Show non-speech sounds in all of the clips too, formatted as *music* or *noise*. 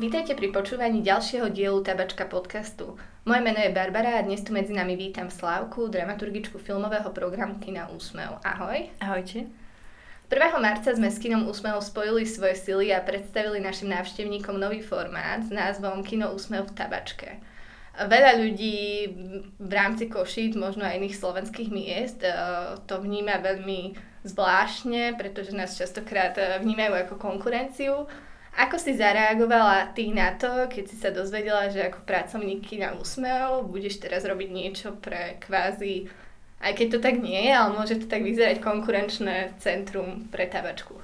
Vítajte pri počúvaní ďalšieho dielu Tabačka podcastu. Moje meno je Barbara a dnes tu medzi nami vítam Slávku, dramaturgičku filmového programu Kina Úsmev. Ahoj. Ahojte. 1. marca sme s Kinom Úsmev spojili svoje sily a predstavili našim návštevníkom nový formát s názvom Kino Úsmev v Tabačke. Veľa ľudí v rámci Košíc, možno aj iných slovenských miest, eh, to vníma veľmi zvláštne, pretože nás častokrát eh, vnímajú ako konkurenciu ako si zareagovala ty na to, keď si sa dozvedela, že ako pracovník na Úsmev budeš teraz robiť niečo pre kvázi, aj keď to tak nie je, ale môže to tak vyzerať konkurenčné centrum pre tabačku?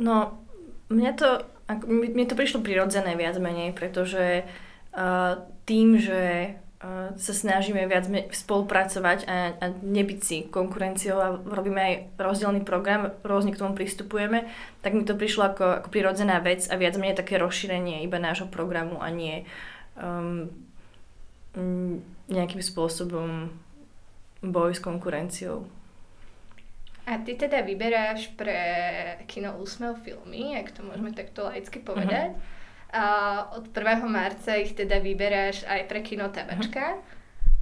No, mne to, mne to prišlo prirodzené viac menej, pretože uh, tým, že sa snažíme viac spolupracovať a, a nebyť si konkurenciou a robíme aj rozdielný program, rôzne k tomu pristupujeme, tak mi to prišlo ako, ako prirodzená vec a viac menej také rozšírenie iba nášho programu a nie um, nejakým spôsobom boj s konkurenciou. A ty teda vyberáš pre kino Úsmev filmy, ak to môžeme takto laicky povedať. Uh-huh a od 1. marca ich teda vyberáš aj pre kino Tabačka.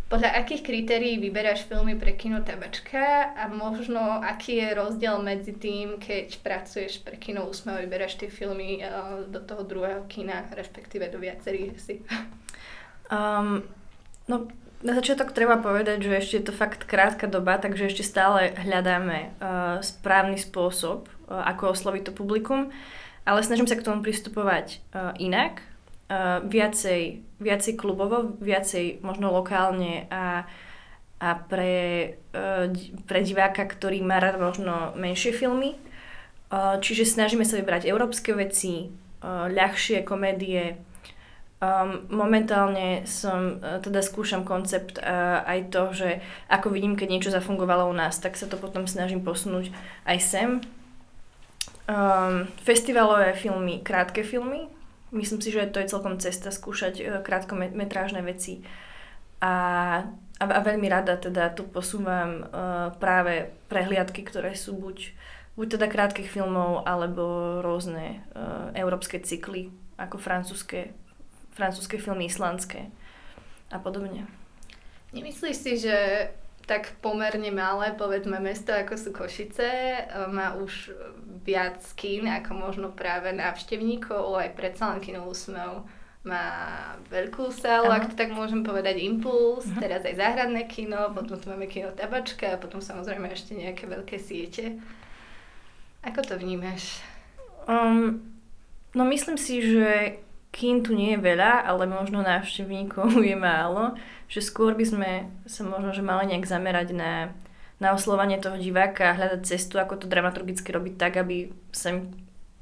Podľa akých kritérií vyberáš filmy pre kino Tabačka a možno aký je rozdiel medzi tým, keď pracuješ pre kino Úsmev a vyberáš tie filmy do toho druhého kina, respektíve do viacerých si? Um, no, na začiatok treba povedať, že ešte je to fakt krátka doba, takže ešte stále hľadáme uh, správny spôsob, uh, ako osloviť to publikum ale snažím sa k tomu pristupovať uh, inak, uh, viacej, viacej klubovo, viacej možno lokálne a, a pre, uh, pre diváka, ktorý má rád možno menšie filmy. Uh, čiže snažíme sa vybrať európske veci, uh, ľahšie komédie. Um, momentálne som, uh, teda skúšam koncept uh, aj to, že ako vidím, keď niečo zafungovalo u nás, tak sa to potom snažím posunúť aj sem um, festivalové filmy, krátke filmy. Myslím si, že to je celkom cesta skúšať uh, krátkometrážne veci. A, a, a veľmi rada teda tu posúvam uh, práve prehliadky, ktoré sú buď, buď teda krátkych filmov, alebo rôzne uh, európske cykly, ako francúzske, francúzske filmy, islandské a podobne. Nemyslíš si, že tak pomerne malé, povedzme, mesto ako sú Košice, má už viac kín ako možno práve návštevníkov, aj predsa len kino Úsmev má veľkú sálu, ak to tak môžem povedať, Impuls, uh-huh. teraz aj záhradné kino, potom tu máme kino Tabačka a potom samozrejme ešte nejaké veľké siete. Ako to vnímaš? Um, no myslím si, že kín tu nie je veľa, ale možno návštevníkov *laughs* je málo, že skôr by sme sa možno že mali nejak zamerať na, na oslovanie toho diváka a hľadať cestu, ako to dramaturgicky robiť tak, aby sa im,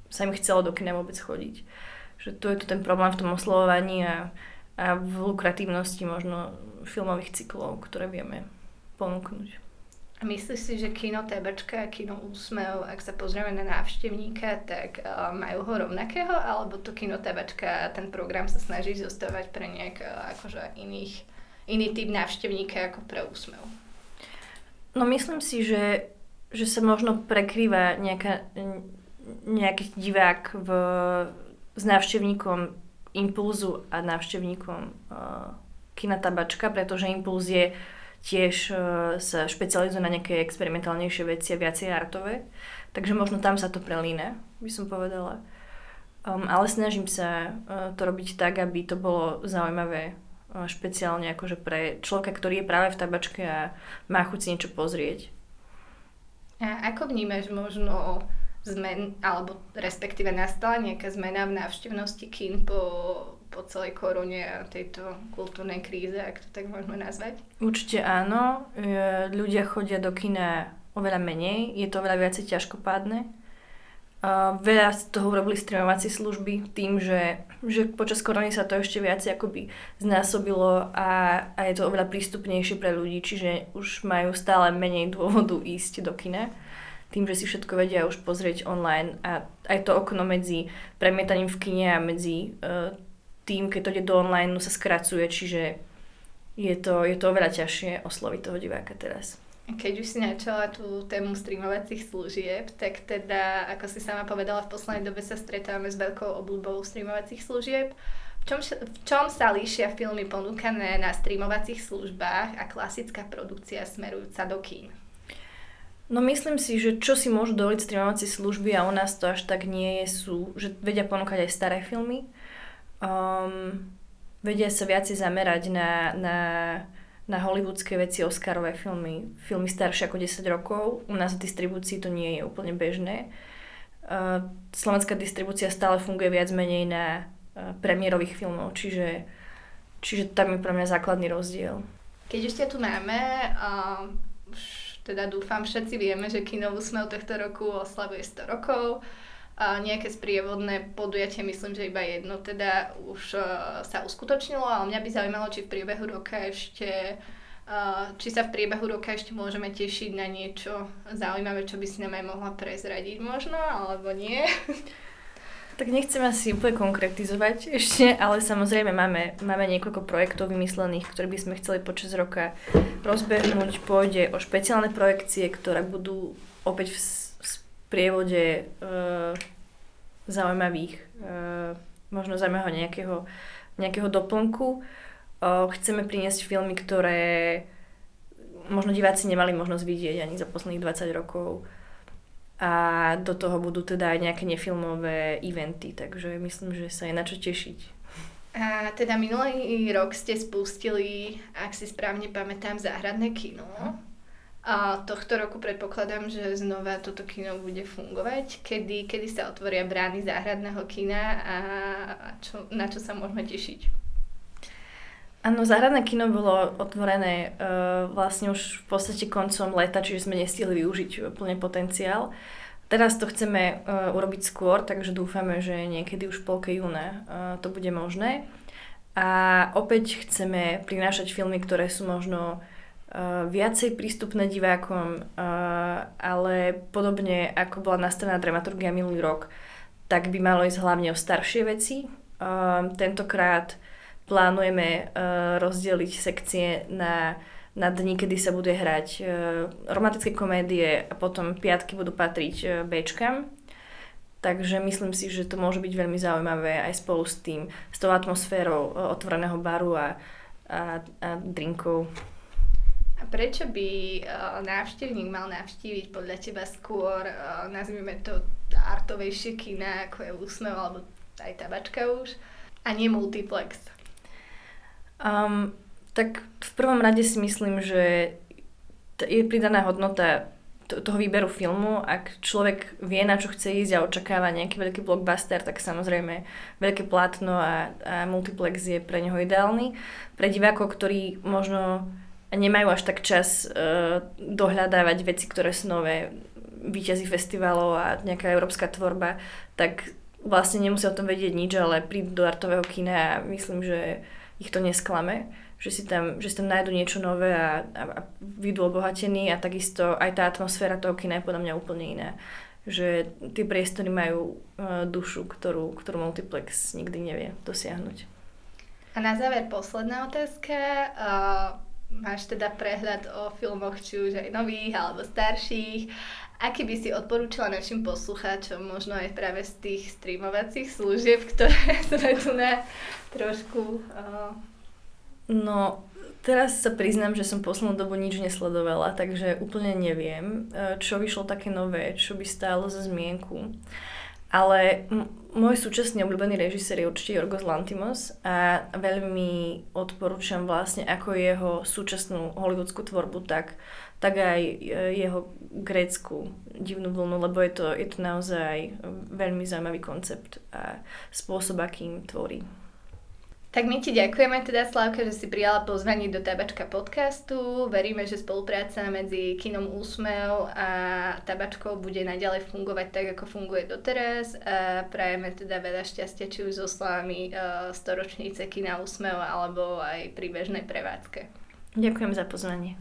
sa im chcelo do kina vôbec chodiť. Že tu je tu ten problém v tom oslovovaní a, a v lukratívnosti možno filmových cyklov, ktoré vieme ponúknuť. A myslíš si, že kino Tebačka a kino Úsmev, ak sa pozrieme na návštevníka, tak uh, majú ho rovnakého, alebo to kino Tebačka a ten program sa snaží zostávať pre nejak uh, akože iných, iný typ návštevníka ako pre Úsmev? No myslím si, že, že sa možno prekrýva nejaká, nejaký divák v, s návštevníkom Impulzu a návštevníkom uh, kina Tabačka, pretože Impuls je tiež uh, sa špecializuje na nejaké experimentálnejšie veci a viacej artové. Takže možno tam sa to prelíne, by som povedala. Um, ale snažím sa uh, to robiť tak, aby to bolo zaujímavé špeciálne akože pre človeka, ktorý je práve v tabačke a má chuť si niečo pozrieť. A ako vnímaš možno zmen, alebo respektíve nastala nejaká zmena v návštevnosti kín po po celej korone a tejto kultúrnej kríze, ak to tak môžeme nazvať? Určite áno. E, ľudia chodia do kina oveľa menej, je to oveľa viacej ťažkopádne. Veľa z toho urobili streamovacie služby tým, že, že počas korony sa to ešte viacej akoby znásobilo a, a je to oveľa prístupnejšie pre ľudí, čiže už majú stále menej dôvodu ísť do kina tým, že si všetko vedia už pozrieť online a aj to okno medzi premietaním v kine a medzi uh, tým, keď to ide do online, sa skracuje, čiže je to, je to oveľa ťažšie osloviť toho diváka teraz. Keď už si načala tú tému streamovacích služieb, tak teda, ako si sama povedala, v poslednej dobe sa stretávame s veľkou obľubou streamovacích služieb. V čom, v čom sa líšia filmy ponúkané na streamovacích službách a klasická produkcia smerujúca do kín? No myslím si, že čo si môžu dovoliť streamovacie služby a u nás to až tak nie je, sú, že vedia ponúkať aj staré filmy. Um, vedia sa viacej zamerať na, na na hollywoodske veci, Oscarové filmy, filmy staršie ako 10 rokov. U nás v distribúcii to nie je úplne bežné. Uh, slovenská distribúcia stále funguje viac menej na uh, premiérových filmov, čiže, čiže tam je pre mňa základný rozdiel. Keď už ťa tu máme, uh, teda dúfam, všetci vieme, že Kino Úsmev tohto roku oslavuje 100 rokov a nejaké sprievodné podujatie, myslím, že iba jedno teda už uh, sa uskutočnilo, ale mňa by zaujímalo, či v priebehu roka ešte uh, či sa v priebehu roka ešte môžeme tešiť na niečo zaujímavé, čo by si nám aj mohla prezradiť možno, alebo nie. *laughs* Tak nechcem asi úplne konkretizovať ešte, ale samozrejme máme, máme niekoľko projektov vymyslených, ktoré by sme chceli počas roka rozbehnúť. Pôjde o špeciálne projekcie, ktoré budú opäť v prievode uh, zaujímavých, uh, možno zaujímavého nejakého, nejakého doplnku. Uh, chceme priniesť filmy, ktoré možno diváci nemali možnosť vidieť ani za posledných 20 rokov. A do toho budú teda aj nejaké nefilmové eventy, takže myslím, že sa je na čo tešiť. A teda minulý rok ste spustili, ak si správne pamätám, záhradné kino. A tohto roku predpokladám, že znova toto kino bude fungovať. Kedy, kedy sa otvoria brány záhradného kina a čo, na čo sa môžeme tešiť? Áno, záhradné kino bolo otvorené uh, vlastne už v podstate koncom leta, čiže sme nestihli využiť plne potenciál. Teraz to chceme uh, urobiť skôr, takže dúfame, že niekedy už v polke júna uh, to bude možné. A opäť chceme prinášať filmy, ktoré sú možno viacej prístupné divákom, uh, ale podobne ako bola nastavená dramaturgia minulý rok, tak by malo ísť hlavne o staršie veci. Uh, tentokrát plánujeme uh, rozdeliť sekcie na, na dni, kedy sa bude hrať romantické komédie a potom piatky budú patriť Bčkam. Takže myslím si, že to môže byť veľmi zaujímavé aj spolu s tým, s tou atmosférou otvoreného baru a, a, a drinkov. A prečo by uh, návštevník mal navštíviť podľa teba skôr, uh, nazvime to artovejšie kina, ako je Úsmev alebo aj tabačka už, a nie multiplex? Um, tak v prvom rade si myslím, že je pridaná hodnota toho výberu filmu. Ak človek vie, na čo chce ísť a očakáva nejaký veľký blockbuster, tak samozrejme veľké plátno a, a multiplex je pre neho ideálny. Pre divákov, ktorí možno nemajú až tak čas uh, dohľadávať veci, ktoré sú nové, výťazí festivalov a nejaká európska tvorba, tak vlastne nemusia o tom vedieť nič, ale prídu do artového kina a myslím, že ich to nesklame, že si tam, že si tam nájdu niečo nové a, a, a vidú obohatení a takisto aj tá atmosféra toho kina je podľa mňa úplne iná. Že tie priestory majú uh, dušu, ktorú, ktorú multiplex nikdy nevie dosiahnuť. A na záver posledná otázka. Uh máš teda prehľad o filmoch, či už aj nových alebo starších. Aký by si odporúčala našim poslucháčom, možno aj práve z tých streamovacích služieb, ktoré *laughs* sme tu na trošku... Uh... No, teraz sa priznám, že som poslednú dobu nič nesledovala, takže úplne neviem, e, čo vyšlo také nové, čo by stálo za zmienku. Ale môj súčasný obľúbený režisér je určite Jorgos Lantimos a veľmi odporúčam vlastne ako jeho súčasnú hollywoodskú tvorbu, tak, tak aj e, jeho grécku divnú vlnu, lebo je to, je to naozaj veľmi zaujímavý koncept a spôsob, akým tvorí. Tak my ti ďakujeme teda, Slavka, že si prijala pozvanie do Tabačka podcastu. Veríme, že spolupráca medzi Kinom Úsmev a Tabačkou bude naďalej fungovať tak, ako funguje doteraz. A prajeme teda veľa šťastia, či už so slovami uh, storočnice Kina Úsmev alebo aj pri bežnej prevádzke. Ďakujem za pozvanie.